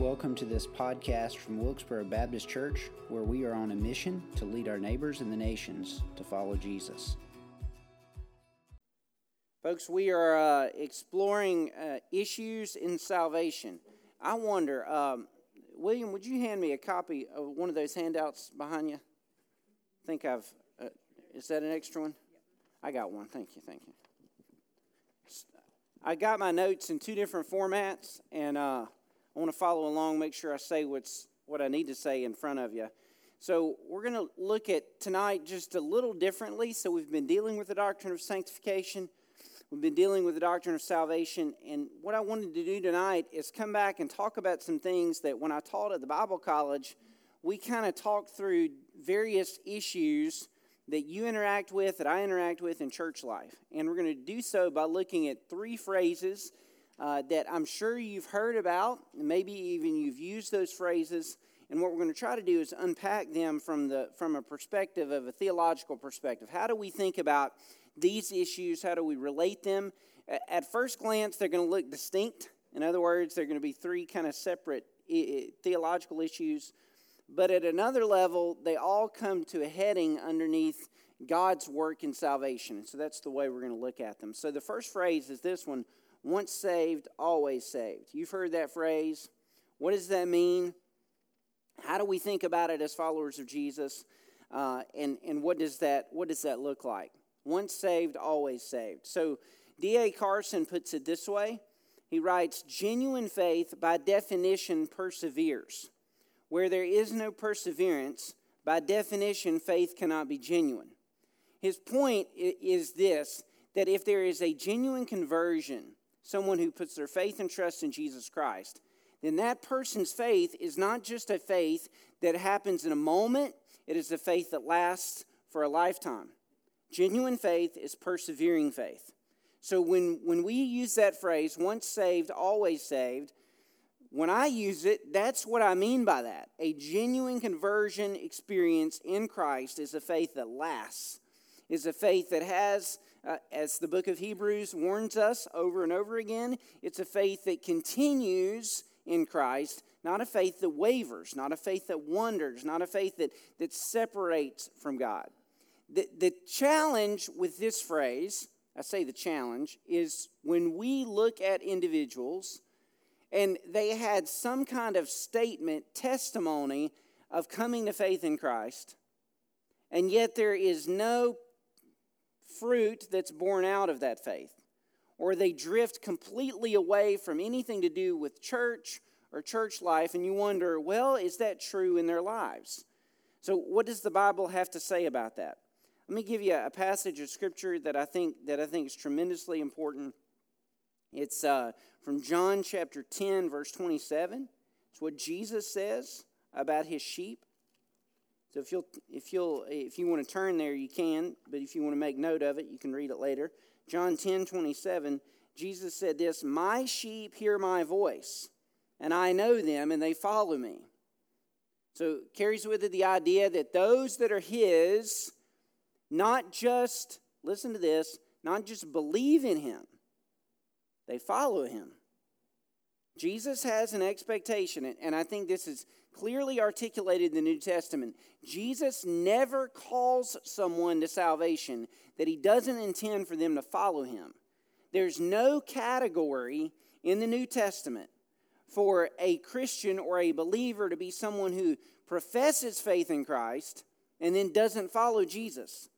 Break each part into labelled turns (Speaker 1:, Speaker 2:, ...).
Speaker 1: Welcome to this podcast from Wilkesboro Baptist Church, where we are on a mission to lead our neighbors and the nations to follow Jesus. Folks, we are uh, exploring uh, issues in salvation. I wonder, um, William, would you hand me a copy of one of those handouts behind you? I think I've, uh, is that an extra one? I got one. Thank you, thank you. I got my notes in two different formats, and uh, I want to follow along, make sure I say what's what I need to say in front of you. So we're going to look at tonight just a little differently. So we've been dealing with the doctrine of sanctification. We've been dealing with the doctrine of salvation. And what I wanted to do tonight is come back and talk about some things that when I taught at the Bible college, we kind of talked through various issues that you interact with, that I interact with in church life. And we're going to do so by looking at three phrases uh, that I'm sure you've heard about, maybe even you've used those phrases. And what we're going to try to do is unpack them from, the, from a perspective of a theological perspective. How do we think about these issues? How do we relate them? At first glance, they're going to look distinct. In other words, they're going to be three kind of separate theological issues. But at another level, they all come to a heading underneath God's work in salvation. And so that's the way we're going to look at them. So the first phrase is this one once saved, always saved. You've heard that phrase. What does that mean? How do we think about it as followers of Jesus? Uh, and and what, does that, what does that look like? Once saved, always saved. So D.A. Carson puts it this way he writes, Genuine faith, by definition, perseveres. Where there is no perseverance, by definition, faith cannot be genuine. His point is this that if there is a genuine conversion, someone who puts their faith and trust in Jesus Christ, then that person's faith is not just a faith that happens in a moment, it is a faith that lasts for a lifetime. Genuine faith is persevering faith. So when, when we use that phrase, once saved, always saved, when I use it, that's what I mean by that. A genuine conversion experience in Christ is a faith that lasts, is a faith that has uh, as the book of Hebrews warns us over and over again, it's a faith that continues in Christ, not a faith that wavers, not a faith that wanders, not a faith that, that separates from God. The, the challenge with this phrase, I say the challenge, is when we look at individuals and they had some kind of statement, testimony of coming to faith in Christ, and yet there is no fruit that's born out of that faith. Or they drift completely away from anything to do with church or church life, and you wonder, well, is that true in their lives? So, what does the Bible have to say about that? Let me give you a passage of scripture that I think that I think is tremendously important. It's uh, from John chapter 10, verse 27. It's what Jesus says about his sheep. So if you'll if you'll if you want to turn there, you can, but if you want to make note of it, you can read it later. John 10, 27, Jesus said this, My sheep hear my voice, and I know them, and they follow me. So carries with it the idea that those that are his, not just, listen to this, not just believe in him, they follow him. Jesus has an expectation, and I think this is clearly articulated in the New Testament. Jesus never calls someone to salvation that he doesn't intend for them to follow him. There's no category in the New Testament for a Christian or a believer to be someone who professes faith in Christ and then doesn't follow Jesus.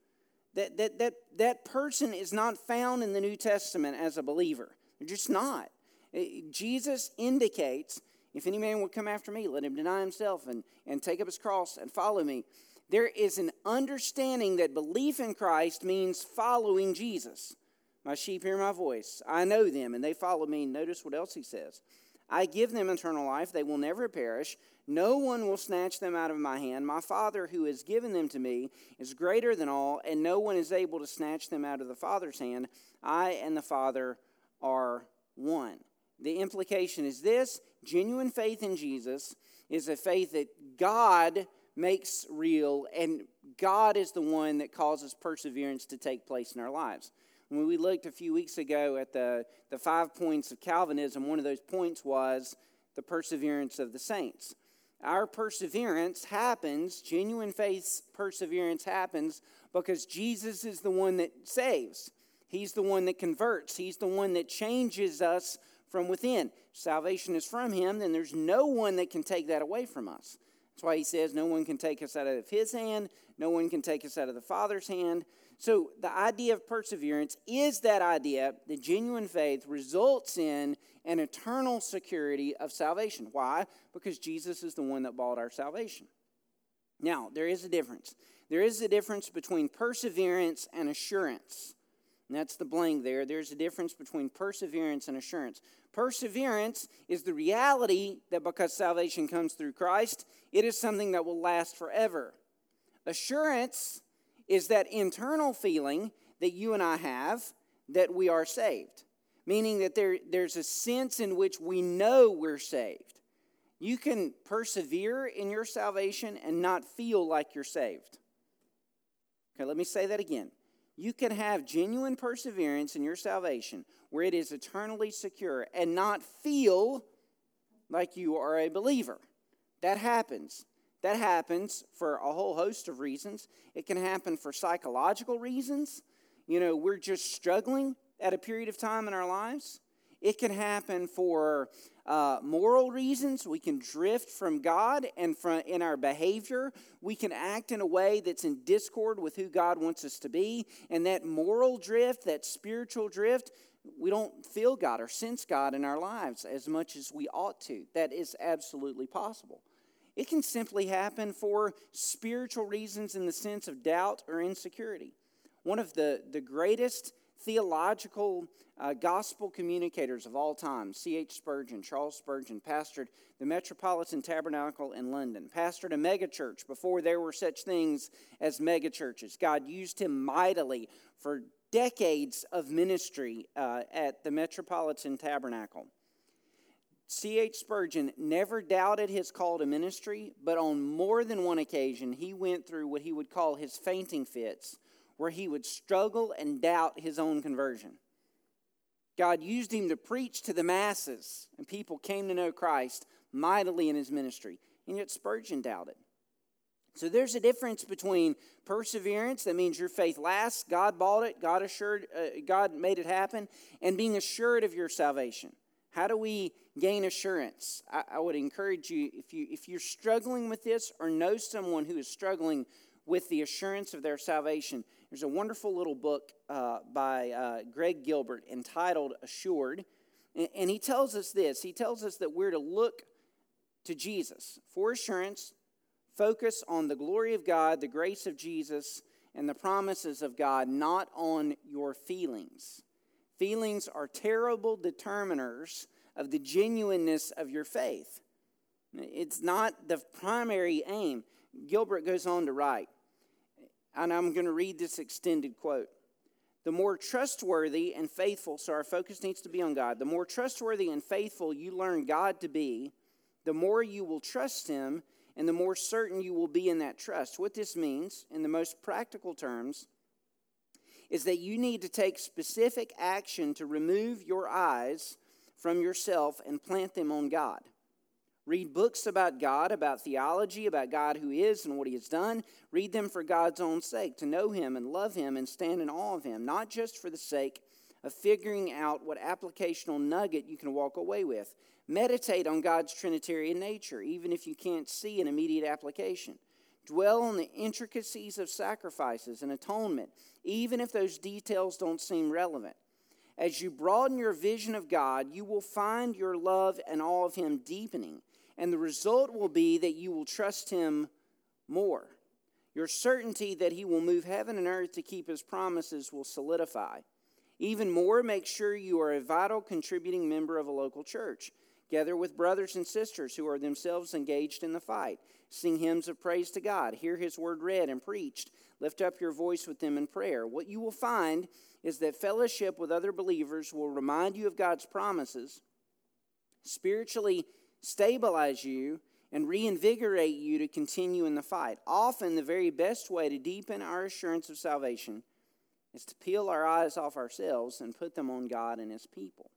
Speaker 1: That, that, that, that person is not found in the New Testament as a believer. They're just not. Eh, Jesus indicates if any man would come after me, let him deny himself and, and take up his cross and follow me. There is an understanding that belief in Christ means following Jesus. My sheep hear my voice. I know them, and they follow me. Notice what else he says. I give them eternal life. They will never perish. No one will snatch them out of my hand. My Father, who has given them to me, is greater than all, and no one is able to snatch them out of the Father's hand. I and the Father are one. The implication is this genuine faith in Jesus is a faith that God makes real, and God is the one that causes perseverance to take place in our lives. When we looked a few weeks ago at the, the five points of Calvinism, one of those points was the perseverance of the saints. Our perseverance happens, genuine faith perseverance happens because Jesus is the one that saves. He's the one that converts. He's the one that changes us from within. Salvation is from Him, then there's no one that can take that away from us. That's why He says, No one can take us out of His hand, no one can take us out of the Father's hand. So, the idea of perseverance is that idea that genuine faith results in an eternal security of salvation. Why? Because Jesus is the one that bought our salvation. Now, there is a difference. There is a difference between perseverance and assurance. And that's the blank there. There's a difference between perseverance and assurance. Perseverance is the reality that because salvation comes through Christ, it is something that will last forever. Assurance is that internal feeling that you and I have that we are saved, meaning that there, there's a sense in which we know we're saved. You can persevere in your salvation and not feel like you're saved. Okay, let me say that again. You can have genuine perseverance in your salvation where it is eternally secure and not feel like you are a believer. That happens. That happens for a whole host of reasons. It can happen for psychological reasons. You know, we're just struggling at a period of time in our lives. It can happen for uh, moral reasons. We can drift from God and from in our behavior. We can act in a way that's in discord with who God wants us to be. And that moral drift, that spiritual drift, we don't feel God or sense God in our lives as much as we ought to. That is absolutely possible. It can simply happen for spiritual reasons in the sense of doubt or insecurity. One of the, the greatest theological uh, gospel communicators of all time, C.H. Spurgeon, Charles Spurgeon, pastored the Metropolitan Tabernacle in London, pastored a megachurch before there were such things as megachurches. God used him mightily for decades of ministry uh, at the Metropolitan Tabernacle. C.H. Spurgeon never doubted his call to ministry, but on more than one occasion, he went through what he would call his fainting fits, where he would struggle and doubt his own conversion. God used him to preach to the masses, and people came to know Christ mightily in his ministry. And yet Spurgeon doubted. So there's a difference between perseverance, that means your faith lasts, God bought it, God assured, uh, God made it happen, and being assured of your salvation. How do we gain assurance? I, I, would encourage you if you if you're struggling with this or know someone who is struggling with the assurance of their salvation, there's a wonderful little book uh, by uh, Greg Gilbert entitled "Assured," and, he tells us this. He tells us that we're to look to Jesus for assurance, focus on the glory of God, the grace of Jesus, and the promises of God, not on your feelings. Feelings are terrible determiners of the genuineness of your faith. It's not the primary aim. Gilbert goes on to write, and I'm going to read this extended quote. The more trustworthy and faithful, so our focus needs to be on God, the more trustworthy and faithful you learn God to be, the more you will trust Him and the more certain you will be in that trust. What this means, in the most practical terms, is that you need to take specific action to remove your eyes from yourself and plant them on God. Read books about God, about theology, about God who is and what he has done. Read them for God's own sake, to know him and love him and stand in awe of him, not just for the sake of figuring out what applicational nugget you can walk away with. Meditate on God's Trinitarian nature, even if you can't see an immediate application. Dwell on the intricacies of sacrifices and atonement, even if those details don't seem relevant. As you broaden your vision of God, you will find your love and awe of Him deepening, and the result will be that you will trust Him more. Your certainty that He will move heaven and earth to keep His promises will solidify. Even more, make sure you are a vital contributing member of a local church. Gather with brothers and sisters who are themselves engaged in the fight. Sing hymns of praise to God. Hear his word read and preached. Lift up your voice with them in prayer. What you will find is that fellowship with other believers will remind you of God's promises, spiritually stabilize you, and reinvigorate you to continue in the fight. Often, the very best way to deepen our assurance of salvation is to peel our eyes off ourselves and put them on God and his people.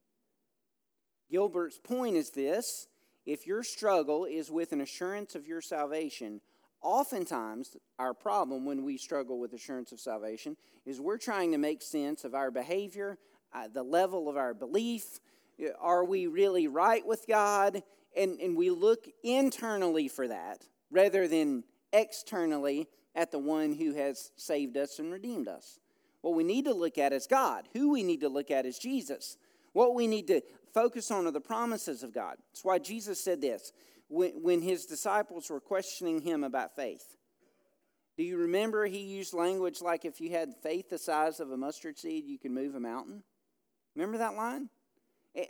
Speaker 1: Gilbert's point is this if your struggle is with an assurance of your salvation, oftentimes our problem when we struggle with assurance of salvation is we're trying to make sense of our behavior, uh, the level of our belief. Are we really right with God? And, and we look internally for that rather than externally at the one who has saved us and redeemed us. What we need to look at is God. Who we need to look at is Jesus. What we need to focus on are the promises of God. That's why Jesus said this when, when his disciples were questioning him about faith. Do you remember he used language like if you had faith the size of a mustard seed, you can move a mountain? Remember that line?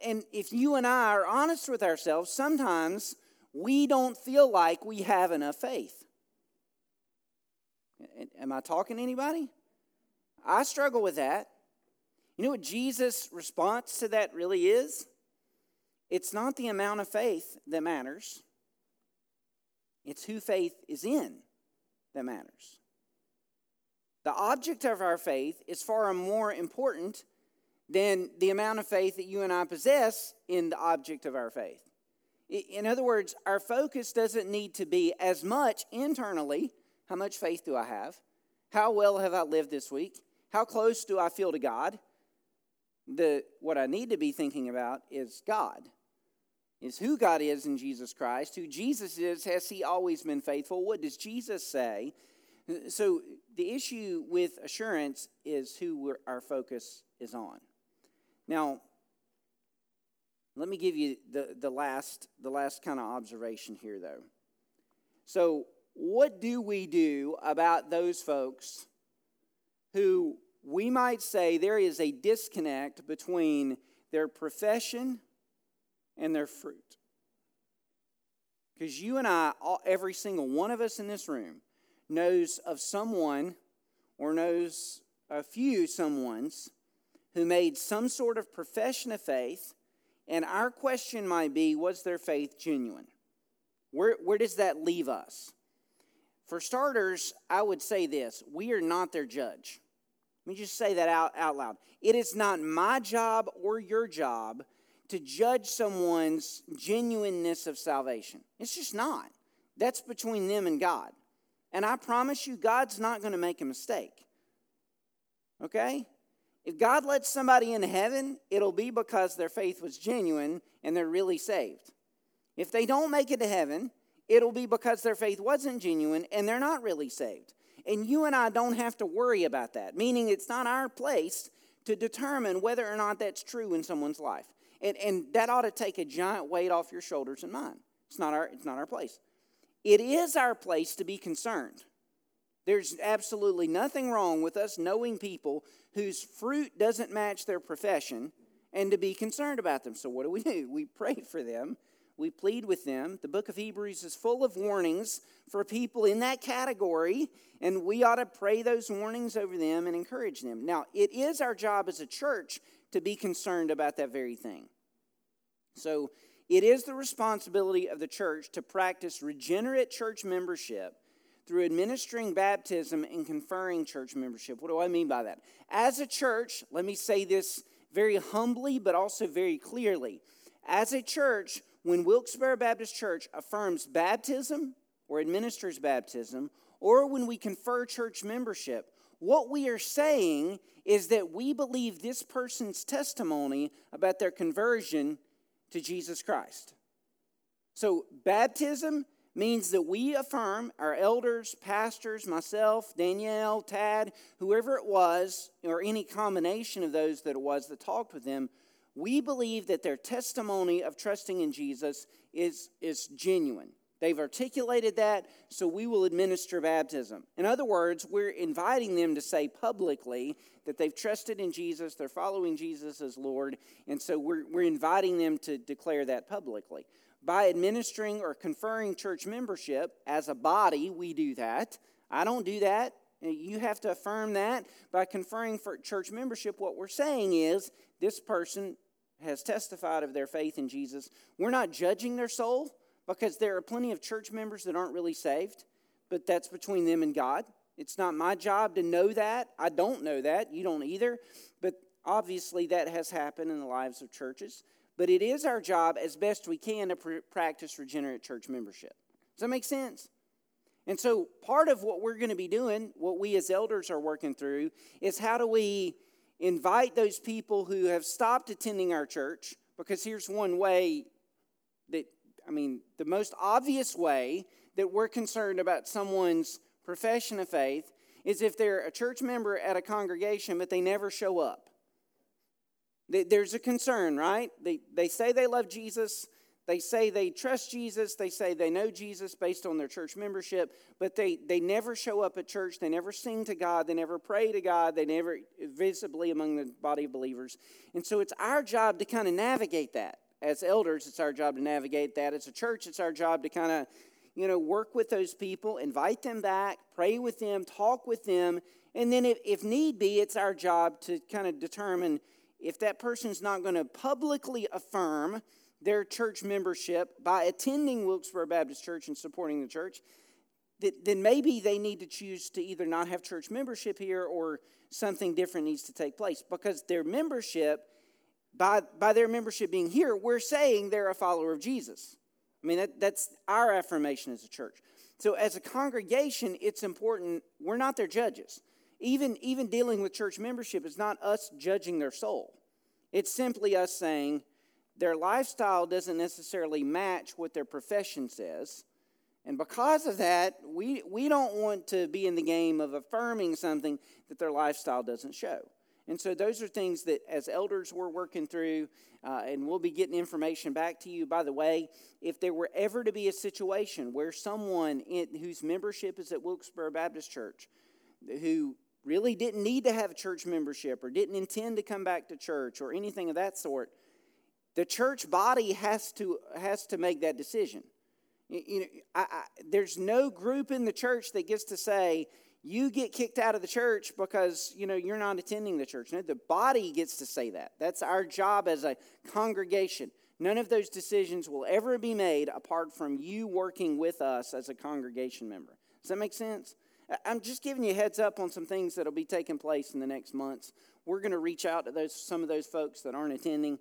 Speaker 1: And if you and I are honest with ourselves, sometimes we don't feel like we have enough faith. Am I talking to anybody? I struggle with that. You know what Jesus' response to that really is? It's not the amount of faith that matters, it's who faith is in that matters. The object of our faith is far more important than the amount of faith that you and I possess in the object of our faith. In other words, our focus doesn't need to be as much internally how much faith do I have? How well have I lived this week? How close do I feel to God? The, what I need to be thinking about is God, is who God is in Jesus Christ, who Jesus is. Has He always been faithful? What does Jesus say? So the issue with assurance is who our focus is on. Now, let me give you the, the last the last kind of observation here, though. So what do we do about those folks who we might say there is a disconnect between their profession and their fruit? Because you and I, all, every single one of us in this room, knows of someone or knows a few someones who made some sort of profession of faith, and our question might be was their faith genuine? Where, where does that leave us? For starters, I would say this we are not their judge. Let me just say that out, out loud. It is not my job or your job to judge someone's genuineness of salvation. It's just not. That's between them and God. And I promise you, God's not going to make a mistake. Okay? If God lets somebody into heaven, it'll be because their faith was genuine and they're really saved. If they don't make it to heaven, it'll be because their faith wasn't genuine and they're not really saved. And you and I don't have to worry about that, meaning it's not our place to determine whether or not that's true in someone's life. And, and that ought to take a giant weight off your shoulders and mine. It's not, our, it's not our place. It is our place to be concerned. There's absolutely nothing wrong with us knowing people whose fruit doesn't match their profession and to be concerned about them. So, what do we do? We pray for them we plead with them. The book of Hebrews is full of warnings for people in that category, and we ought to pray those warnings over them and encourage them. Now, it is our job as a church to be concerned about that very thing. So, it is the responsibility of the church to practice regenerate church membership through administering baptism and conferring church membership. What do I mean by that? As a church, let me say this very humbly but also very clearly. As a church, when Wilkesboro Baptist Church affirms baptism or administers baptism, or when we confer church membership, what we are saying is that we believe this person's testimony about their conversion to Jesus Christ. So, baptism means that we affirm our elders, pastors, myself, Danielle, Tad, whoever it was, or any combination of those that it was that talked with them, we believe that their testimony of trusting in Jesus is, is genuine. They've articulated that, so we will administer baptism. In other words, we're inviting them to say publicly that they've trusted in Jesus, they're following Jesus as Lord, and so we're, we're inviting them to declare that publicly. By administering or conferring church membership as a body, we do that. I don't do that. You have to affirm that by conferring for church membership. What we're saying is this person has testified of their faith in Jesus. We're not judging their soul because there are plenty of church members that aren't really saved, but that's between them and God. It's not my job to know that. I don't know that. You don't either. But obviously, that has happened in the lives of churches. But it is our job as best we can to pr- practice regenerate church membership. Does that make sense? And so, part of what we're going to be doing, what we as elders are working through, is how do we invite those people who have stopped attending our church? Because here's one way that, I mean, the most obvious way that we're concerned about someone's profession of faith is if they're a church member at a congregation, but they never show up. There's a concern, right? They, they say they love Jesus, they say they trust Jesus, they say they know Jesus based on their church membership, but they, they never show up at church, they never sing to God, they never pray to God, they never visibly among the body of believers. And so it's our job to kind of navigate that. As elders, it's our job to navigate that. As a church, it's our job to kind of, you know, work with those people, invite them back, pray with them, talk with them, and then if, if need be, it's our job to kind of determine if that person's not going to publicly affirm their church membership by attending Wilkesboro Baptist Church and supporting the church, then maybe they need to choose to either not have church membership here or something different needs to take place because their membership, by, by their membership being here, we're saying they're a follower of Jesus. I mean, that, that's our affirmation as a church. So, as a congregation, it's important. We're not their judges. Even, even dealing with church membership is not us judging their soul, it's simply us saying, their lifestyle doesn't necessarily match what their profession says. And because of that, we, we don't want to be in the game of affirming something that their lifestyle doesn't show. And so those are things that as elders we're working through, uh, and we'll be getting information back to you. By the way, if there were ever to be a situation where someone in, whose membership is at Wilkesboro Baptist Church, who really didn't need to have church membership or didn't intend to come back to church or anything of that sort, the church body has to, has to make that decision. You know, I, I, there's no group in the church that gets to say, you get kicked out of the church because you know you're not attending the church. No, the body gets to say that. That's our job as a congregation. None of those decisions will ever be made apart from you working with us as a congregation member. Does that make sense? I'm just giving you heads up on some things that'll be taking place in the next months. We're going to reach out to those some of those folks that aren't attending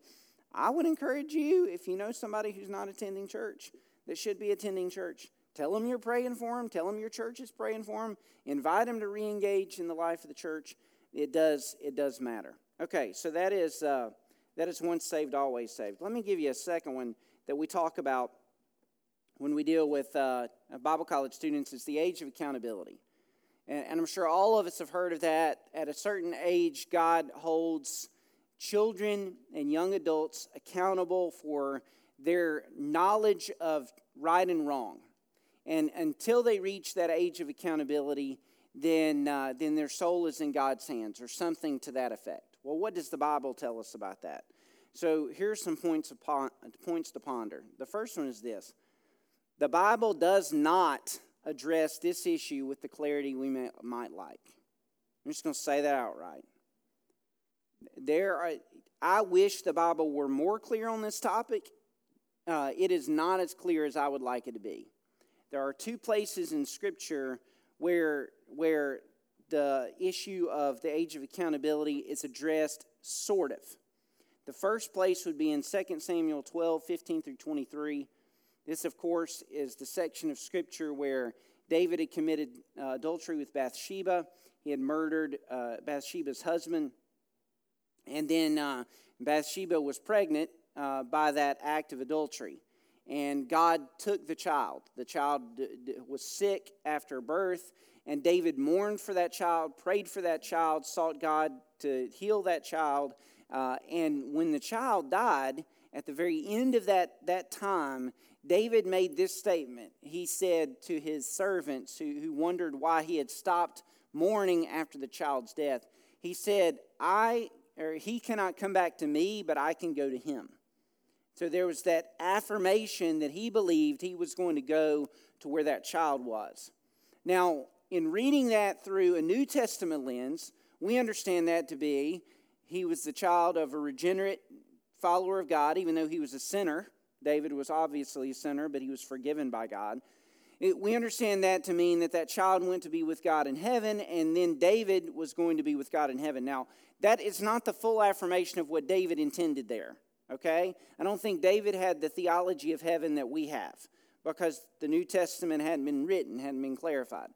Speaker 1: I would encourage you, if you know somebody who's not attending church, that should be attending church, tell them you're praying for them, tell them your church is praying for them, invite them to re-engage in the life of the church. It does, it does matter. Okay, so that is, uh, that is once saved, always saved. Let me give you a second one that we talk about when we deal with uh, Bible college students. It's the age of accountability. And, and I'm sure all of us have heard of that. At a certain age, God holds children and young adults accountable for their knowledge of right and wrong. And until they reach that age of accountability, then, uh, then their soul is in God's hands or something to that effect. Well, what does the Bible tell us about that? So here's some points, upon, points to ponder. The first one is this the Bible does not address this issue with the clarity we may, might like. I'm just going to say that outright. There are, I wish the Bible were more clear on this topic. Uh, it is not as clear as I would like it to be. There are two places in Scripture where, where the issue of the age of accountability is addressed, sort of. The first place would be in 2 Samuel 12, 15 through 23. This, of course, is the section of Scripture where David had committed uh, adultery with Bathsheba. He had murdered uh, Bathsheba's husband. And then uh, Bathsheba was pregnant uh, by that act of adultery. And God took the child. The child d- d- was sick after birth, and David mourned for that child, prayed for that child, sought God to heal that child. Uh, and when the child died, at the very end of that, that time, David made this statement. He said to his servants who, who wondered why he had stopped mourning after the child's death, he said, I or he cannot come back to me, but I can go to him. So there was that affirmation that he believed he was going to go to where that child was. Now, in reading that through a New Testament lens, we understand that to be he was the child of a regenerate follower of God, even though he was a sinner. David was obviously a sinner, but he was forgiven by God. It, we understand that to mean that that child went to be with God in heaven, and then David was going to be with God in heaven. Now, that is not the full affirmation of what David intended there. Okay? I don't think David had the theology of heaven that we have because the New Testament hadn't been written, hadn't been clarified.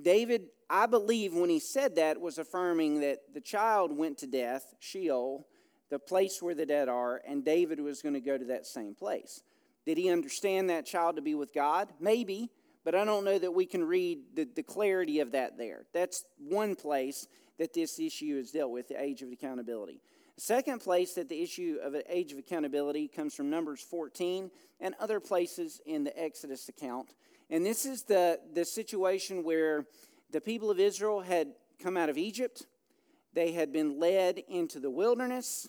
Speaker 1: David, I believe, when he said that, was affirming that the child went to death, Sheol, the place where the dead are, and David was going to go to that same place. Did he understand that child to be with God? Maybe, but I don't know that we can read the, the clarity of that there. That's one place that this issue is dealt with the age of accountability. Second place that the issue of the age of accountability comes from Numbers 14 and other places in the Exodus account. And this is the, the situation where the people of Israel had come out of Egypt, they had been led into the wilderness,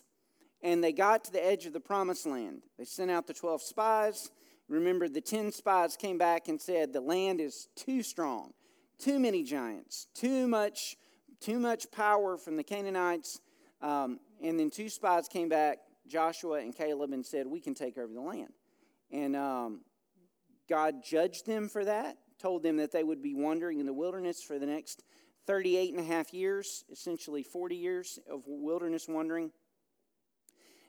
Speaker 1: and they got to the edge of the promised land. They sent out the 12 spies. Remember, the 10 spies came back and said, The land is too strong, too many giants, too much, too much power from the Canaanites. Um, and then two spies came back, Joshua and Caleb, and said, We can take over the land. And um, God judged them for that, told them that they would be wandering in the wilderness for the next 38 and a half years, essentially 40 years of wilderness wandering.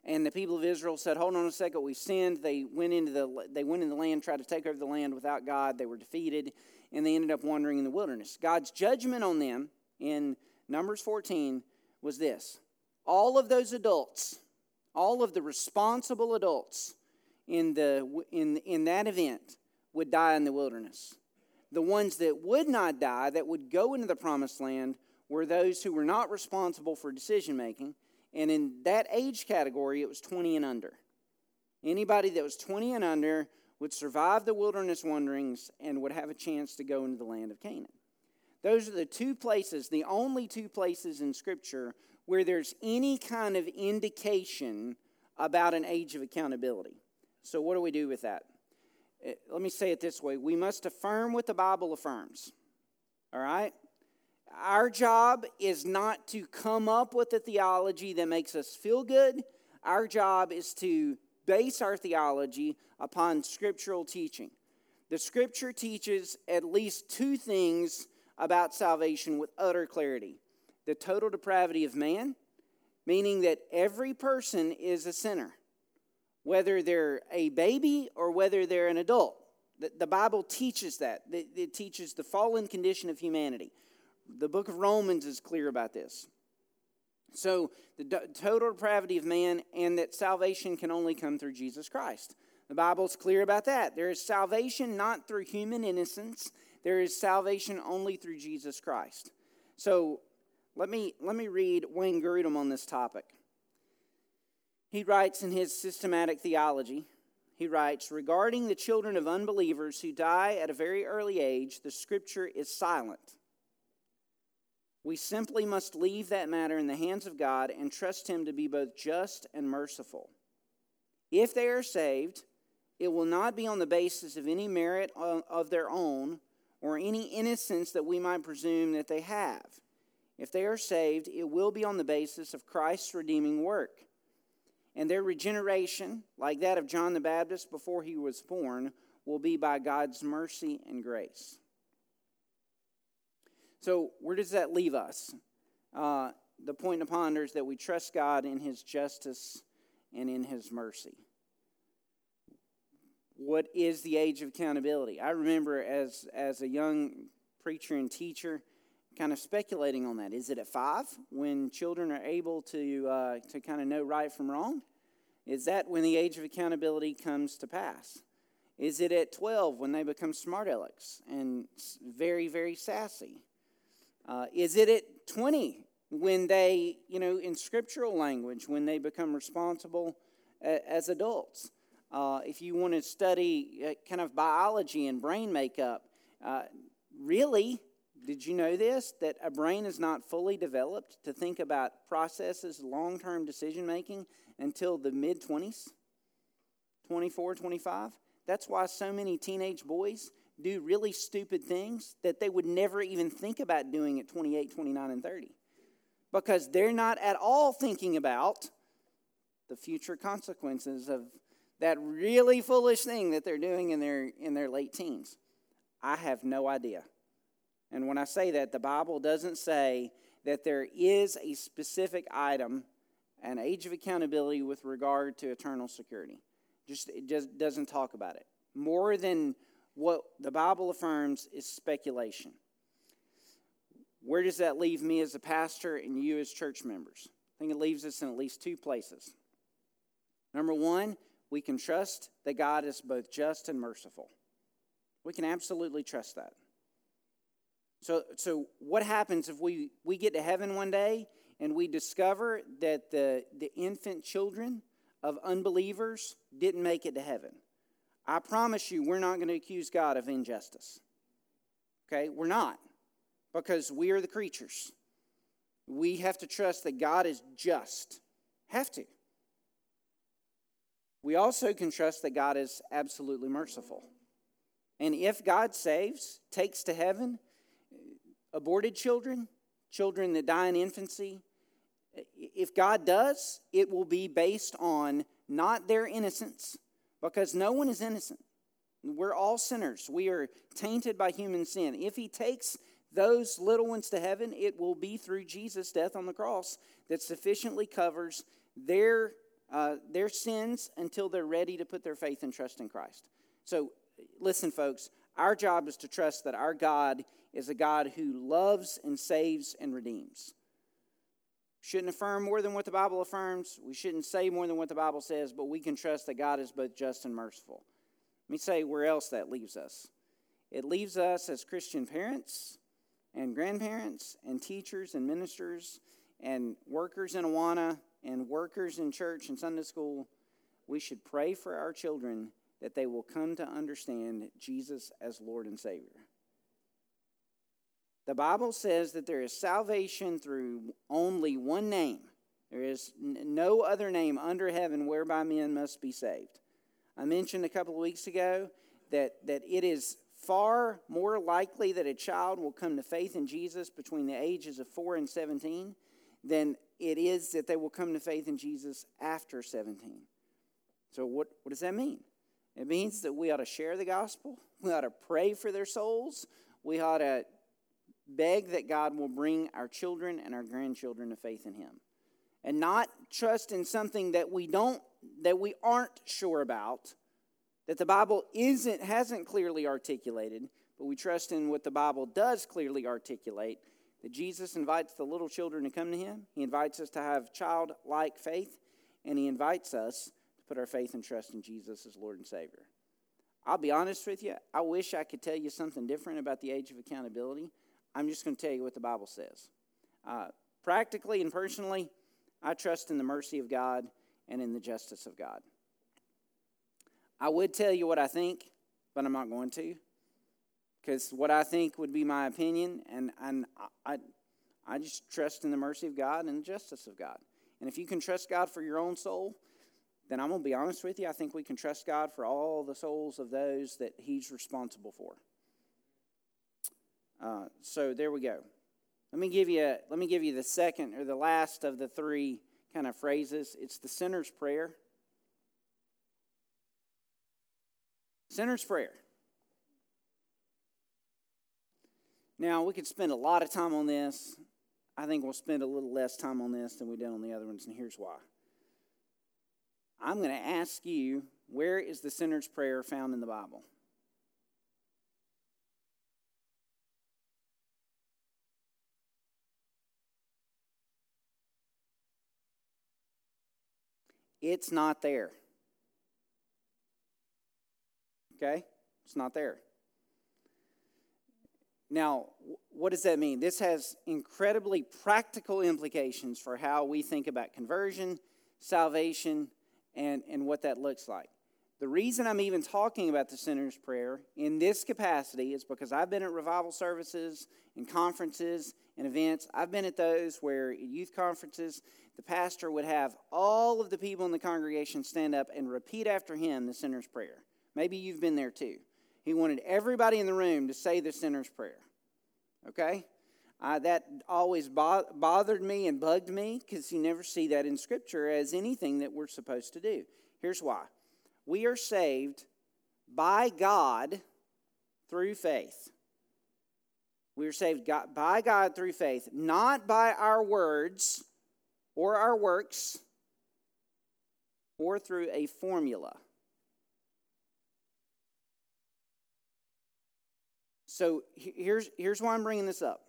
Speaker 1: And the people of Israel said, "Hold on a second, we sinned." They went into the they went in the land, tried to take over the land without God. They were defeated, and they ended up wandering in the wilderness. God's judgment on them in Numbers 14 was this: all of those adults, all of the responsible adults in the in in that event would die in the wilderness. The ones that would not die, that would go into the promised land, were those who were not responsible for decision making. And in that age category, it was 20 and under. Anybody that was 20 and under would survive the wilderness wanderings and would have a chance to go into the land of Canaan. Those are the two places, the only two places in Scripture where there's any kind of indication about an age of accountability. So, what do we do with that? Eh, let me say it this way we must affirm what the Bible affirms. All right? Our job is not to come up with a theology that makes us feel good. Our job is to base our theology upon scriptural teaching. The scripture teaches at least two things about salvation with utter clarity the total depravity of man, meaning that every person is a sinner whether they're a baby or whether they're an adult. The, Bible teaches that. It teaches the fallen condition of humanity. The book of Romans is clear about this. So, the total depravity of man and that salvation can only come through Jesus Christ. The Bible's clear about that. There is salvation not through human innocence, there is salvation only through Jesus Christ. So, let me, let me read Wayne Grudem on this topic. He writes in his systematic theology, he writes, regarding the children of unbelievers who die at a very early age, the scripture is silent. We simply must leave that matter in the hands of God and trust Him to be both just and merciful. If they are saved, it will not be on the basis of any merit of their own or any innocence that we might presume that they have. If they are saved, it will be on the basis of Christ's redeeming work and their regeneration, like that of John the Baptist before he was born, will be by God's mercy and grace. So, where does that leave us? Uh, the point to ponder is that we trust God in his justice and in his mercy. What is the age of accountability? I remember as, as a young preacher and teacher, kind of speculating on that. Is it at five when children are able to, uh, to kind of know right from wrong? Is that when the age of accountability comes to pass? Is it at 12 when they become smart alecks and very, very sassy? Uh, is it at 20 when they, you know, in scriptural language, when they become responsible as adults? Uh, if you want to study uh, kind of biology and brain makeup, uh, really, did you know this? That a brain is not fully developed to think about processes, long term decision making until the mid 20s, 24, 25. That's why so many teenage boys do really stupid things that they would never even think about doing at 28, 29, and 30. Because they're not at all thinking about the future consequences of that really foolish thing that they're doing in their, in their late teens. I have no idea. And when I say that, the Bible doesn't say that there is a specific item an age of accountability with regard to eternal security. Just it just doesn't talk about it. More than what the Bible affirms is speculation. Where does that leave me as a pastor and you as church members? I think it leaves us in at least two places. Number one, we can trust that God is both just and merciful. We can absolutely trust that. So, so what happens if we, we get to heaven one day and we discover that the, the infant children of unbelievers didn't make it to heaven? I promise you, we're not going to accuse God of injustice. Okay? We're not, because we are the creatures. We have to trust that God is just. Have to. We also can trust that God is absolutely merciful. And if God saves, takes to heaven aborted children, children that die in infancy, if God does, it will be based on not their innocence, because no one is innocent. We're all sinners. We are tainted by human sin. If He takes those little ones to heaven, it will be through Jesus' death on the cross that sufficiently covers their, uh, their sins until they're ready to put their faith and trust in Christ. So, listen, folks, our job is to trust that our God is a God who loves and saves and redeems. Shouldn't affirm more than what the Bible affirms. We shouldn't say more than what the Bible says, but we can trust that God is both just and merciful. Let me say where else that leaves us. It leaves us as Christian parents and grandparents and teachers and ministers and workers in Awana and workers in church and Sunday school. We should pray for our children that they will come to understand Jesus as Lord and Savior. The Bible says that there is salvation through only one name. There is no other name under heaven whereby men must be saved. I mentioned a couple of weeks ago that, that it is far more likely that a child will come to faith in Jesus between the ages of 4 and 17 than it is that they will come to faith in Jesus after 17. So, what, what does that mean? It means that we ought to share the gospel, we ought to pray for their souls, we ought to beg that God will bring our children and our grandchildren to faith in him. And not trust in something that we don't that we aren't sure about, that the Bible isn't hasn't clearly articulated, but we trust in what the Bible does clearly articulate, that Jesus invites the little children to come to him. He invites us to have childlike faith, and he invites us to put our faith and trust in Jesus as Lord and Savior. I'll be honest with you, I wish I could tell you something different about the age of accountability. I'm just going to tell you what the Bible says. Uh, practically and personally, I trust in the mercy of God and in the justice of God. I would tell you what I think, but I'm not going to. Because what I think would be my opinion, and, and I, I just trust in the mercy of God and the justice of God. And if you can trust God for your own soul, then I'm going to be honest with you. I think we can trust God for all the souls of those that He's responsible for. Uh, so there we go. Let me give you let me give you the second or the last of the three kind of phrases. It's the sinner's prayer. Sinner's prayer. Now, we could spend a lot of time on this. I think we'll spend a little less time on this than we did on the other ones, and here's why. I'm going to ask you where is the sinner's prayer found in the Bible? It's not there. Okay? It's not there. Now, what does that mean? This has incredibly practical implications for how we think about conversion, salvation, and, and what that looks like. The reason I'm even talking about the sinner's prayer in this capacity is because I've been at revival services and conferences and events. I've been at those where youth conferences, the pastor would have all of the people in the congregation stand up and repeat after him the sinner's prayer. Maybe you've been there too. He wanted everybody in the room to say the sinner's prayer. Okay? Uh, that always bo- bothered me and bugged me because you never see that in Scripture as anything that we're supposed to do. Here's why we are saved by God through faith. We are saved by God through faith, not by our words or our works, or through a formula. So here's, here's why I'm bringing this up.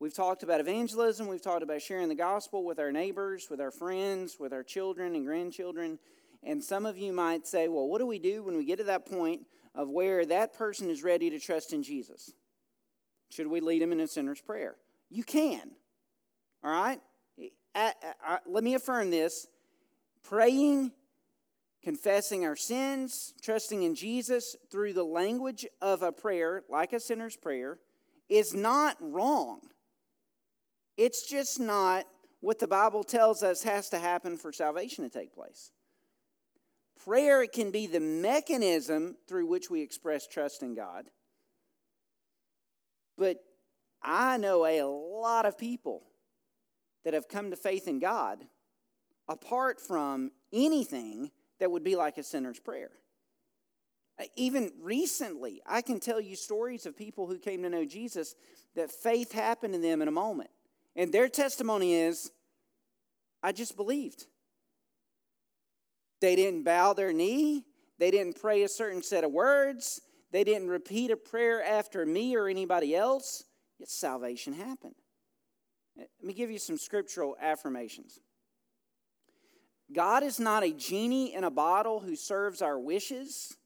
Speaker 1: We've talked about evangelism, we've talked about sharing the gospel with our neighbors, with our friends, with our children and grandchildren. And some of you might say, well, what do we do when we get to that point of where that person is ready to trust in Jesus? Should we lead them in a sinner's prayer? You can. All right? Let me affirm this. Praying, confessing our sins, trusting in Jesus through the language of a prayer, like a sinner's prayer, is not wrong. It's just not what the Bible tells us has to happen for salvation to take place. Prayer can be the mechanism through which we express trust in God. But I know a lot of people that have come to faith in God apart from anything that would be like a sinner's prayer. Uh, even recently, I can tell you stories of people who came to know Jesus that faith happened in them in a moment. And their testimony is, I just believed. They didn't bow their knee, they didn't pray a certain set of words, they didn't repeat a prayer after me or anybody else, yet salvation happened. Let me give you some scriptural affirmations. God is not a genie in a bottle who serves our wishes,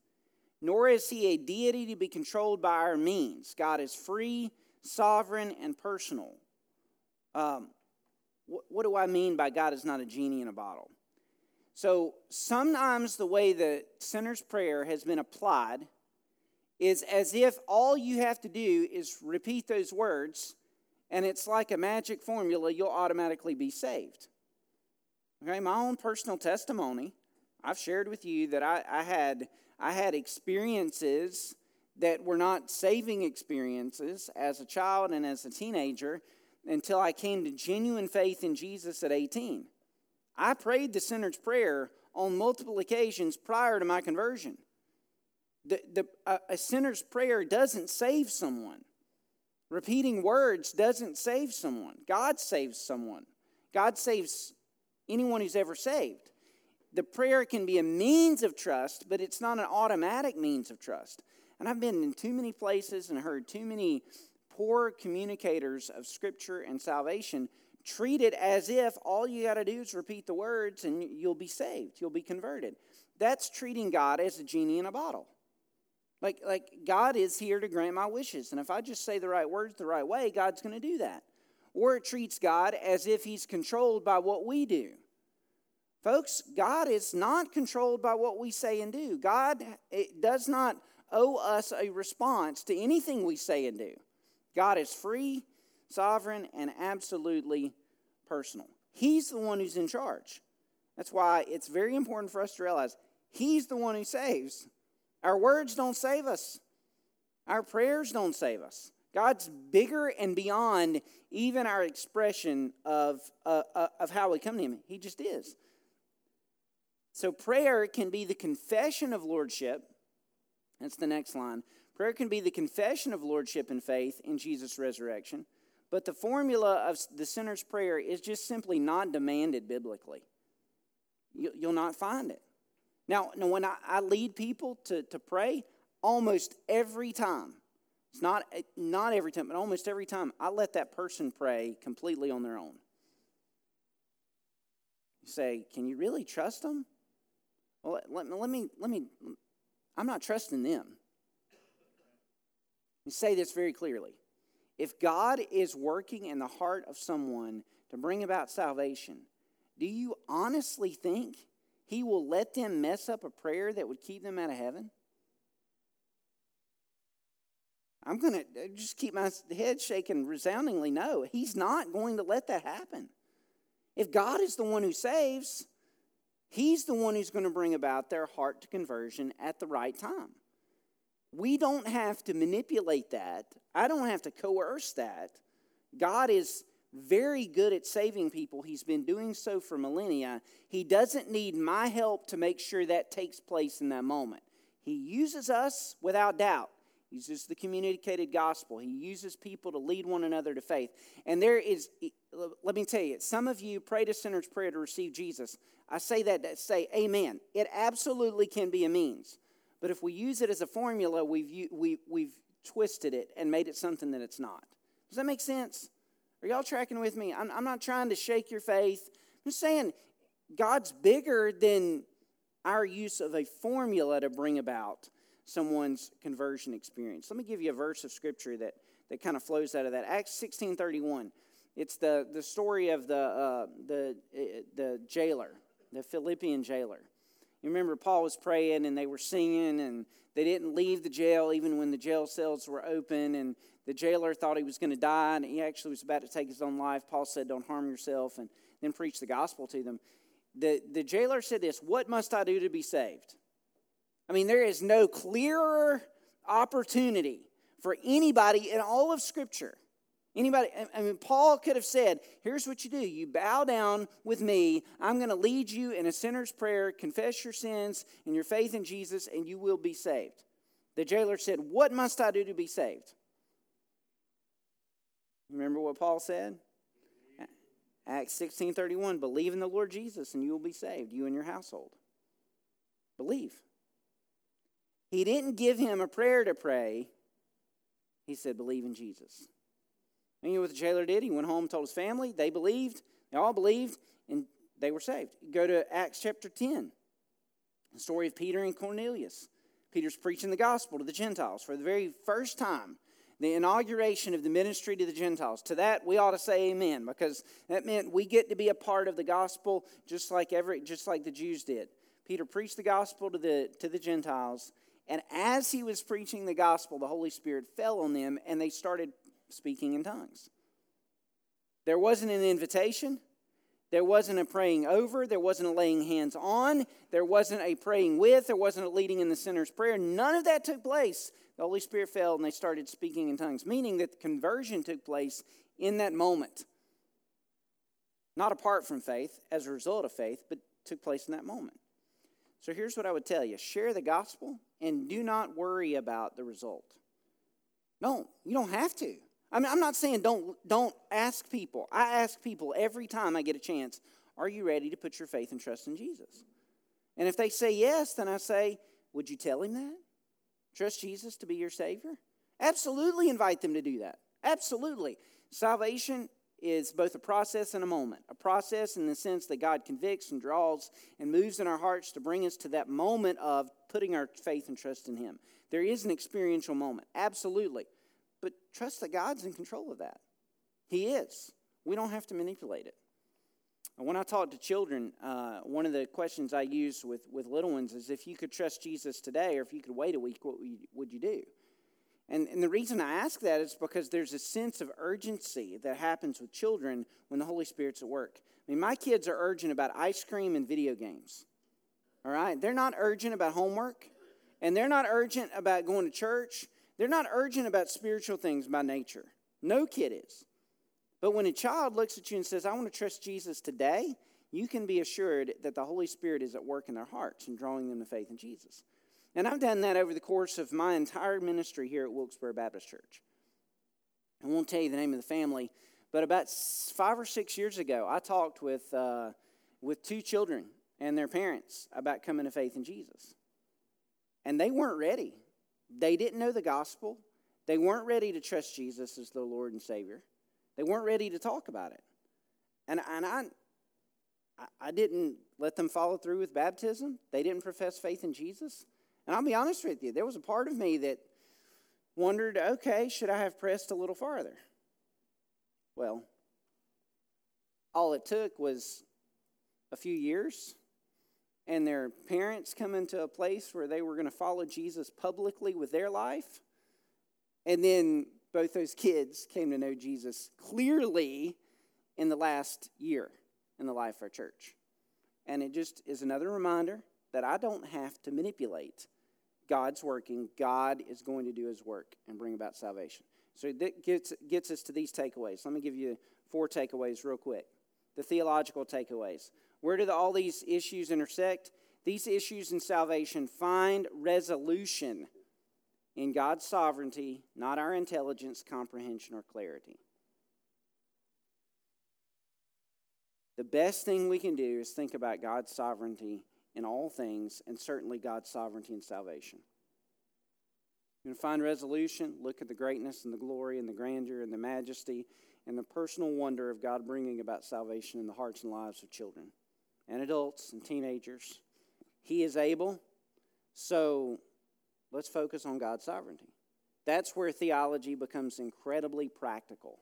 Speaker 1: nor is he a deity to be controlled by our means. God is free, sovereign, and personal. Um, what, what do I mean by God is not a genie in a bottle? So sometimes the way the sinner's prayer has been applied is as if all you have to do is repeat those words, and it's like a magic formula, you'll automatically be saved. Okay, my own personal testimony, I've shared with you that I, I had I had experiences that were not saving experiences as a child and as a teenager until I came to genuine faith in Jesus at 18. I prayed the sinner's prayer on multiple occasions prior to my conversion. The, the, a, a sinner's prayer doesn't save someone. Repeating words doesn't save someone. God saves someone. God saves anyone who's ever saved. The prayer can be a means of trust, but it's not an automatic means of trust. And I've been in too many places and heard too many poor communicators of Scripture and salvation treat it as if all you got to do is repeat the words and you'll be saved, you'll be converted. That's treating God as a genie in a bottle. Like, like God is here to grant my wishes. And if I just say the right words the right way, God's going to do that. Or it treats God as if he's controlled by what we do. Folks, God is not controlled by what we say and do. God does not owe us a response to anything we say and do. God is free, sovereign, and absolutely personal. He's the one who's in charge. That's why it's very important for us to realize He's the one who saves. Our words don't save us, our prayers don't save us. God's bigger and beyond even our expression of, uh, uh, of how we come to Him. He just is. So, prayer can be the confession of lordship. That's the next line. Prayer can be the confession of lordship and faith in Jesus' resurrection, but the formula of the sinner's prayer is just simply not demanded biblically. You'll not find it. Now, when I, lead people to, to pray, almost every time, it's not, eh, not every time, but almost every time, I let that person pray completely on their own. You say, Can you really trust them? Well, let, let, me, let me, I'm not trusting them me say this very clearly. If God is working in the heart of someone to bring about salvation, do you honestly think He will let them mess up a prayer that would keep them out of heaven? I'm going to uh, just keep my head shaking resoundingly no. He's not going to let that happen. If God is the one who saves, He's the one who's going to bring about their heart to conversion at the right time. We don't have to manipulate that. I don't have to coerce that. God is very good at saving people. He's been doing so for millennia. He doesn't need my help to make sure that takes place in that moment. He uses us without doubt. He uses the communicated gospel. He uses people to lead one another to faith. And there is, let me tell you, some of you prayed a sinner's prayer to receive Jesus. I say that to say amen. It absolutely can be a means. But if we use it as a formula, we've, we, we've twisted it and made it something that it's not. Does that make sense? Are y'all tracking with me? I'm, I'm not trying to shake your faith. I'm just saying God's bigger than our use of a formula to bring about someone's conversion experience. Let me give you a verse of scripture that, that kind of flows out of that. Acts 16 31. It's the, the story of the, uh, the, uh, the jailer, the Philippian jailer. You remember Paul was praying and they were singing and they didn't leave the jail even when the jail cells were open and the jailer thought he was going to die and he actually was about to take his own life. Paul said, Don't harm yourself and then preach the gospel to them. The, the jailer said this What must I do to be saved? I mean, there is no clearer opportunity for anybody in all of Scripture. Anybody, I mean, Paul could have said, Here's what you do. You bow down with me. I'm going to lead you in a sinner's prayer, confess your sins and your faith in Jesus, and you will be saved. The jailer said, What must I do to be saved? Remember what Paul said? Acts 16 31, believe in the Lord Jesus and you will be saved, you and your household. Believe. He didn't give him a prayer to pray. He said, Believe in Jesus. And you know what the jailer did? He went home and told his family. They believed. They all believed, and they were saved. Go to Acts chapter 10, the story of Peter and Cornelius. Peter's preaching the gospel to the Gentiles for the very first time, the inauguration of the ministry to the Gentiles. To that, we ought to say amen, because that meant we get to be a part of the gospel just like every just like the Jews did. Peter preached the gospel to the to the Gentiles, and as he was preaching the gospel, the Holy Spirit fell on them and they started speaking in tongues. There wasn't an invitation. There wasn't a praying over. There wasn't a laying hands on. There wasn't a praying with. There wasn't a leading in the sinner's prayer. None of that took place. The Holy Spirit fell and they started speaking in tongues, meaning that the conversion took place in that moment. Not apart from faith, as a result of faith, but took place in that moment. So here's what I would tell you share the gospel and do not worry about the result. No, you don't have to. I mean, I'm not saying don't, don't ask people. I ask people every time I get a chance, are you ready to put your faith and trust in Jesus? And if they say yes, then I say, would you tell him that? Trust Jesus to be your Savior? Absolutely invite them to do that. Absolutely. Salvation is both a process and a moment. A process in the sense that God convicts and draws and moves in our hearts to bring us to that moment of putting our faith and trust in Him. There is an experiential moment, absolutely. Trust that God's in control of that. He is. We don't have to manipulate it. When I talk to children, uh, one of the questions I use with, with little ones is if you could trust Jesus today or if you could wait a week, what would you, would you do? And, and the reason I ask that is because there's a sense of urgency that happens with children when the Holy Spirit's at work. I mean, my kids are urgent about ice cream and video games. All right? They're not urgent about homework, and they're not urgent about going to church. They're not urgent about spiritual things by nature. No kid is. But when a child looks at you and says, I want to trust Jesus today, you can be assured that the Holy Spirit is at work in their hearts and drawing them to faith in Jesus. And I've done that over the course of my entire ministry here at Wilkesboro Baptist Church. I won't tell you the name of the family, but about five or six years ago, I talked with, uh, with two children and their parents about coming to faith in Jesus. And they weren't ready. They didn't know the gospel. They weren't ready to trust Jesus as their Lord and Savior. They weren't ready to talk about it. And, and I, I didn't let them follow through with baptism. They didn't profess faith in Jesus. And I'll be honest with you, there was a part of me that wondered okay, should I have pressed a little farther? Well, all it took was a few years, and their parents come into a place where they were going to follow Jesus publicly with their life. And then both those kids came to know Jesus clearly in the last year in the life of our church. And it just is another reminder that I don't have to manipulate. God's working. God is going to do his work and bring about salvation. So that gets, gets us to these takeaways. Let me give you four takeaways real quick. The theological takeaways. Where do the, all these issues intersect? These issues in salvation find resolution in God's sovereignty, not our intelligence, comprehension, or clarity. The best thing we can do is think about God's sovereignty in all things, and certainly God's sovereignty in salvation. You find resolution, look at the greatness and the glory and the grandeur and the majesty and the personal wonder of God bringing about salvation in the hearts and lives of children and adults and teenagers. He is able, so let's focus on God's sovereignty. That's where theology becomes incredibly practical.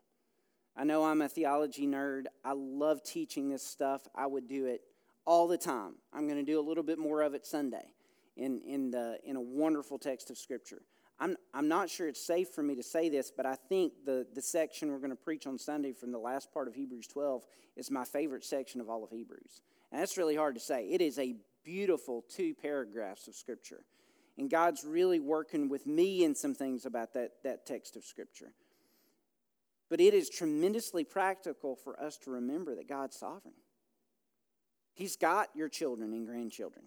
Speaker 1: I know I'm a theology nerd. I love teaching this stuff. I would do it all the time. I'm going to do a little bit more of it Sunday in, in, the, in a wonderful text of Scripture. I'm, I'm not sure it's safe for me to say this, but I think the, the section we're going to preach on Sunday from the last part of Hebrews 12 is my favorite section of all of Hebrews. And that's really hard to say. It is a beautiful two paragraphs of Scripture. And God's really working with me in some things about that, that text of Scripture. But it is tremendously practical for us to remember that God's sovereign. He's got your children and grandchildren.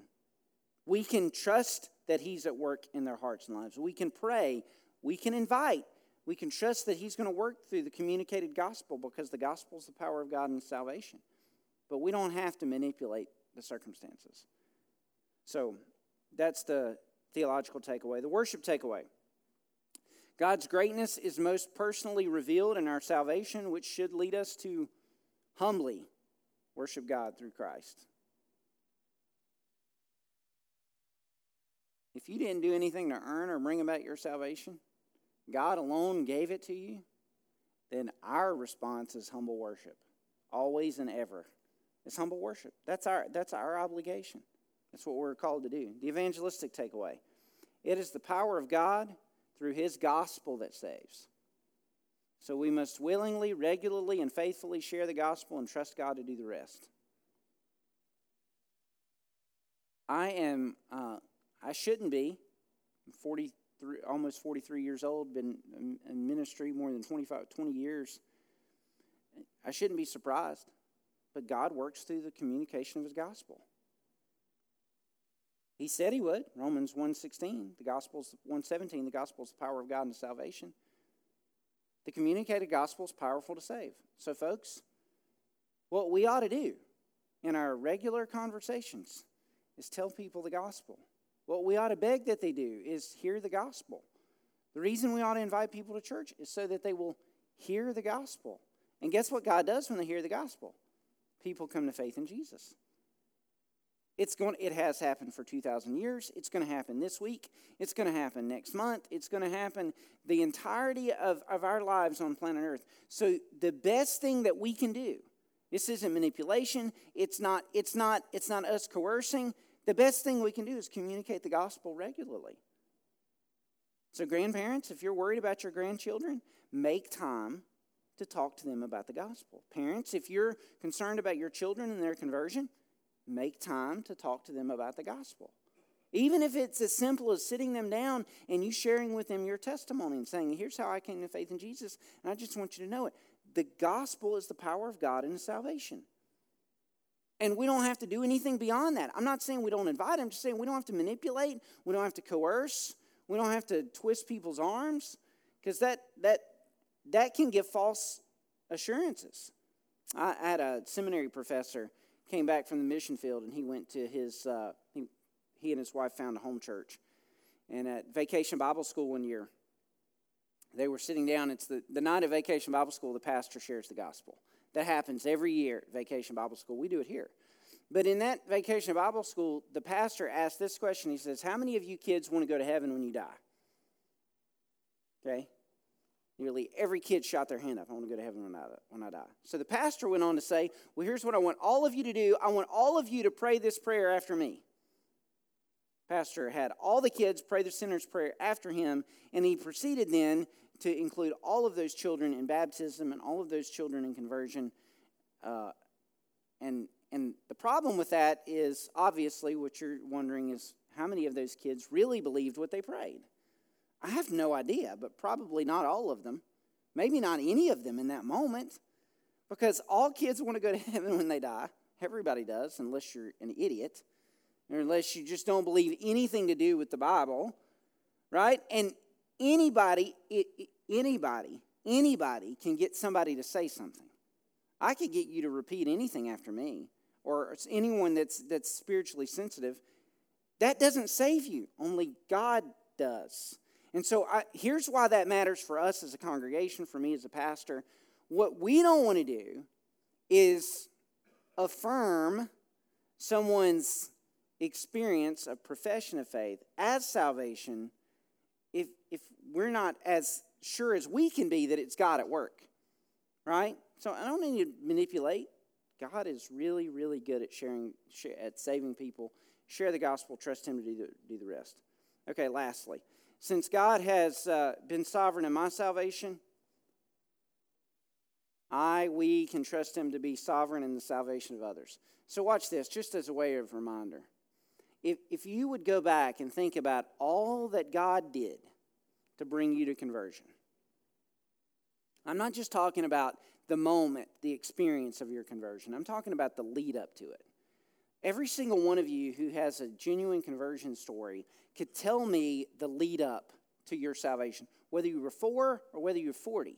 Speaker 1: We can trust that He's at work in their hearts and lives. We can pray. We can invite. We can trust that He's going to work through the communicated gospel because the gospel is the power of God and salvation. But we don't have to manipulate the circumstances. So that's the theological takeaway. The worship takeaway God's greatness is most personally revealed in our salvation, which should lead us to humbly worship God through Christ. If you didn't do anything to earn or bring about your salvation, God alone gave it to you, then our response is humble worship, always and ever. It's humble worship. That's our, that's our obligation. That's what we're called to do. The evangelistic takeaway it is the power of God through His gospel that saves. So we must willingly, regularly, and faithfully share the gospel and trust God to do the rest. I am uh, I shouldn't be. I'm 43, almost 43 years old, been in ministry more than 25, 20 years. I shouldn't be surprised, but God works through the communication of his gospel. He said he would. Romans 1.16, the gospel's 1.17, the gospel is the power of God and salvation. The communicated gospel is powerful to save. So, folks, what we ought to do in our regular conversations is tell people the gospel. What we ought to beg that they do is hear the gospel. The reason we ought to invite people to church is so that they will hear the gospel. And guess what God does when they hear the gospel? People come to faith in Jesus. It's going, it has happened for 2,000 years. It's going to happen this week. It's going to happen next month. It's going to happen the entirety of, of our lives on planet Earth. So, the best thing that we can do, this isn't manipulation, it's not, it's not, it's not us coercing, the best thing we can do is communicate the gospel regularly. So, grandparents, if you're worried about your grandchildren, make time to talk to them about the gospel. Parents, if you're concerned about your children and their conversion, make time to talk to them about the gospel. Even if it's as simple as sitting them down and you sharing with them your testimony and saying, Here's how I came to faith in Jesus, and I just want you to know it. The gospel is the power of God in salvation. And we don't have to do anything beyond that. I'm not saying we don't invite, I'm just saying we don't have to manipulate, we don't have to coerce, we don't have to twist people's arms, because that, that, that can give false assurances. I had a seminary professor came back from the mission field and he went to his, uh, he, he and his wife found a home church. And at Vacation Bible School one year, they were sitting down. It's the, the night of Vacation Bible School, the pastor shares the gospel. That happens every year at Vacation Bible School. We do it here. But in that Vacation Bible School, the pastor asked this question. He says, How many of you kids want to go to heaven when you die? Okay? Nearly every kid shot their hand up. I want to go to heaven when I, die. So the pastor went on to say, Well, here's what I want all of you to do. I want all of you to pray this prayer after me. Pastor had all the kids pray the sinner's prayer after him, and he proceeded then to include all of those children in baptism and all of those children in conversion. Uh, and, and the problem with that is obviously what you're wondering is how many of those kids really believed what they prayed? I have no idea, but probably not all of them. Maybe not any of them in that moment. Because all kids want to go to heaven when they die. Everybody does, unless you're an idiot, or unless you just don't believe anything to do with the Bible, right? And anybody, anybody, anybody can get somebody to say something. I could get you to repeat anything after me, or anyone that's, that's spiritually sensitive. That doesn't save you, only God does. And so I, here's why that matters for us as a congregation, for me as a pastor. What we don't want to do is affirm someone's experience of profession of faith as salvation if, if we're not as sure as we can be that it's God at work, right? So I don't need to manipulate. God is really, really good at sharing, at saving people. Share the gospel, trust Him to do the, do the rest. Okay, lastly, since God has uh, been sovereign in my salvation, I, we can trust Him to be sovereign in the salvation of others. So, watch this, just as a way of reminder. If, if you would go back and think about all that God did to bring you to conversion, I'm not just talking about the moment, the experience of your conversion, I'm talking about the lead up to it. Every single one of you who has a genuine conversion story could tell me the lead up to your salvation, whether you were four or whether you're 40.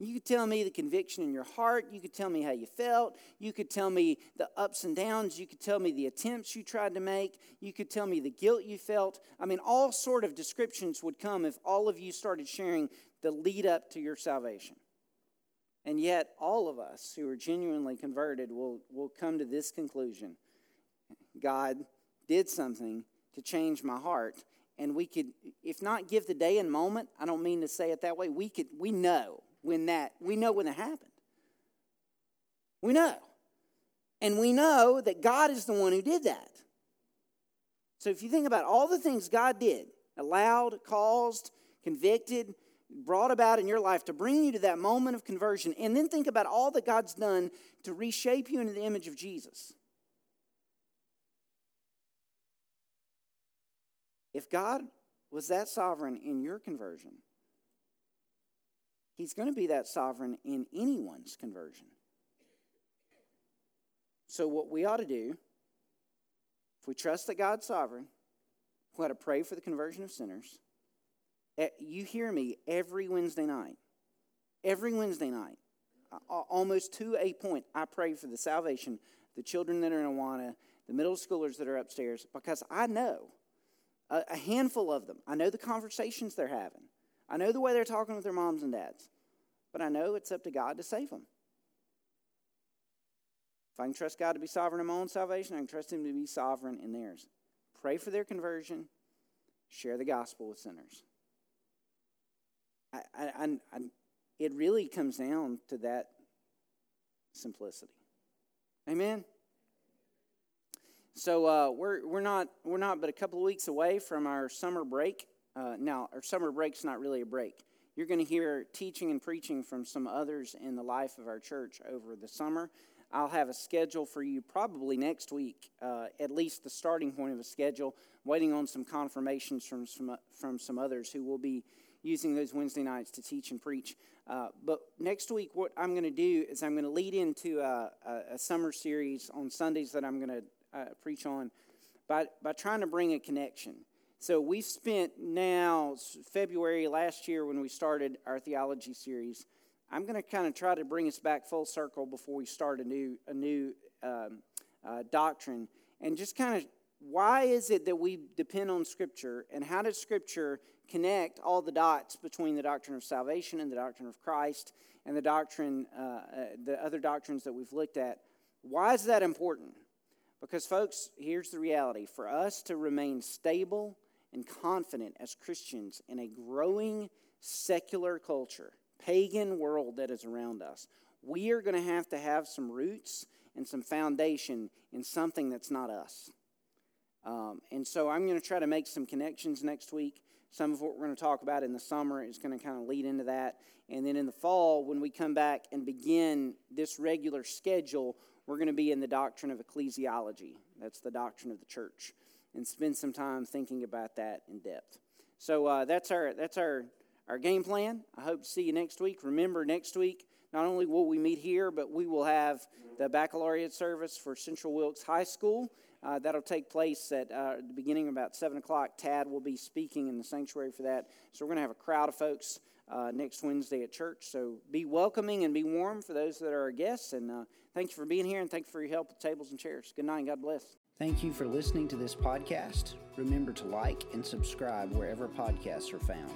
Speaker 1: You could tell me the conviction in your heart. You could tell me how you felt. You could tell me the ups and downs. You could tell me the attempts you tried to make. You could tell me the guilt you felt. I mean, all sort of descriptions would come if all of you started sharing the lead up to your salvation. And yet, all of us who are genuinely converted will, will come to this conclusion God did something to change my heart. And we could, if not give the day and moment, I don't mean to say it that way, we could, we know when that, we know when that happened. We know. And we know that God is the one who did that. So if you think about all the things God did, allowed, caused, convicted, brought about in your life to bring you to that moment of conversion, and then think about all that God's done to reshape you into the image of Jesus. If God was that sovereign in your conversion, He's going to be that sovereign in anyone's conversion. So, what we ought to do, if we trust that God's sovereign, we ought to pray for the conversion of sinners. Eh, you hear me every Wednesday night. Every Wednesday night, almost to a point, I pray for the salvation, the children that are in Awana, the middle schoolers that are upstairs, because I know a handful of them. I know the conversations they're having. I know the way they're talking with their moms and dads, but I know it's up to God to save them. If I can trust God to be sovereign in my own salvation, I can trust Him to be sovereign in theirs. Pray for their conversion, share the gospel with sinners. I, I, I, it really comes down to that simplicity. Amen. So uh, we're we're not we're not but a couple of weeks away from our summer break. Uh, now, our summer break's not really a break. You're going to hear teaching and preaching from some others in the life of our church over the summer. I'll have a schedule for you probably next week, uh, at least the starting point of a schedule, waiting on some confirmations from some, from some others who will be using those Wednesday nights to teach and preach. Uh, but next week, what I'm going to do is I'm going to lead into a, a, a, summer series on Sundays that I'm going to uh, preach on by, by trying to bring a connection. So we've spent now February last year when we started our theology series. I'm going to kind of try to bring us back full circle before we start a new a new um, uh, doctrine, and just kind of why is it that we depend on Scripture, and how does Scripture connect all the dots between the doctrine of salvation and the doctrine of Christ and the doctrine, uh, uh, the other doctrines that we've looked at? Why is that important? Because, folks, here's the reality: for us to remain stable and confident as Christians in a growing secular culture, pagan world that is around us, we are going to have to have some roots and some foundation in something that's not us. Um, and so I'm going to try to make some connections next week. Some of what we're going to talk about in the summer is going to kind of lead into that. And then in the fall, when we come back and begin this regular schedule, we're going to be in the doctrine of ecclesiology. That's the doctrine of the church and spend some time thinking about that in depth. So uh, that's our that's our our game plan. I hope to see you next week. Remember, next week not only will we meet here, but we will have the baccalaureate service for Central Wilkes High School. Uh, that'll take place at uh, the beginning about 7 o'clock. Tad will be speaking in the sanctuary for that. So we're going to have a crowd of folks uh, next Wednesday at church. So be welcoming and be warm for those that are our guests. And uh, thank you for being here and thank you for your help with tables and chairs. Good night and God bless.
Speaker 2: Thank you for listening to this podcast. Remember to like and subscribe wherever podcasts are found.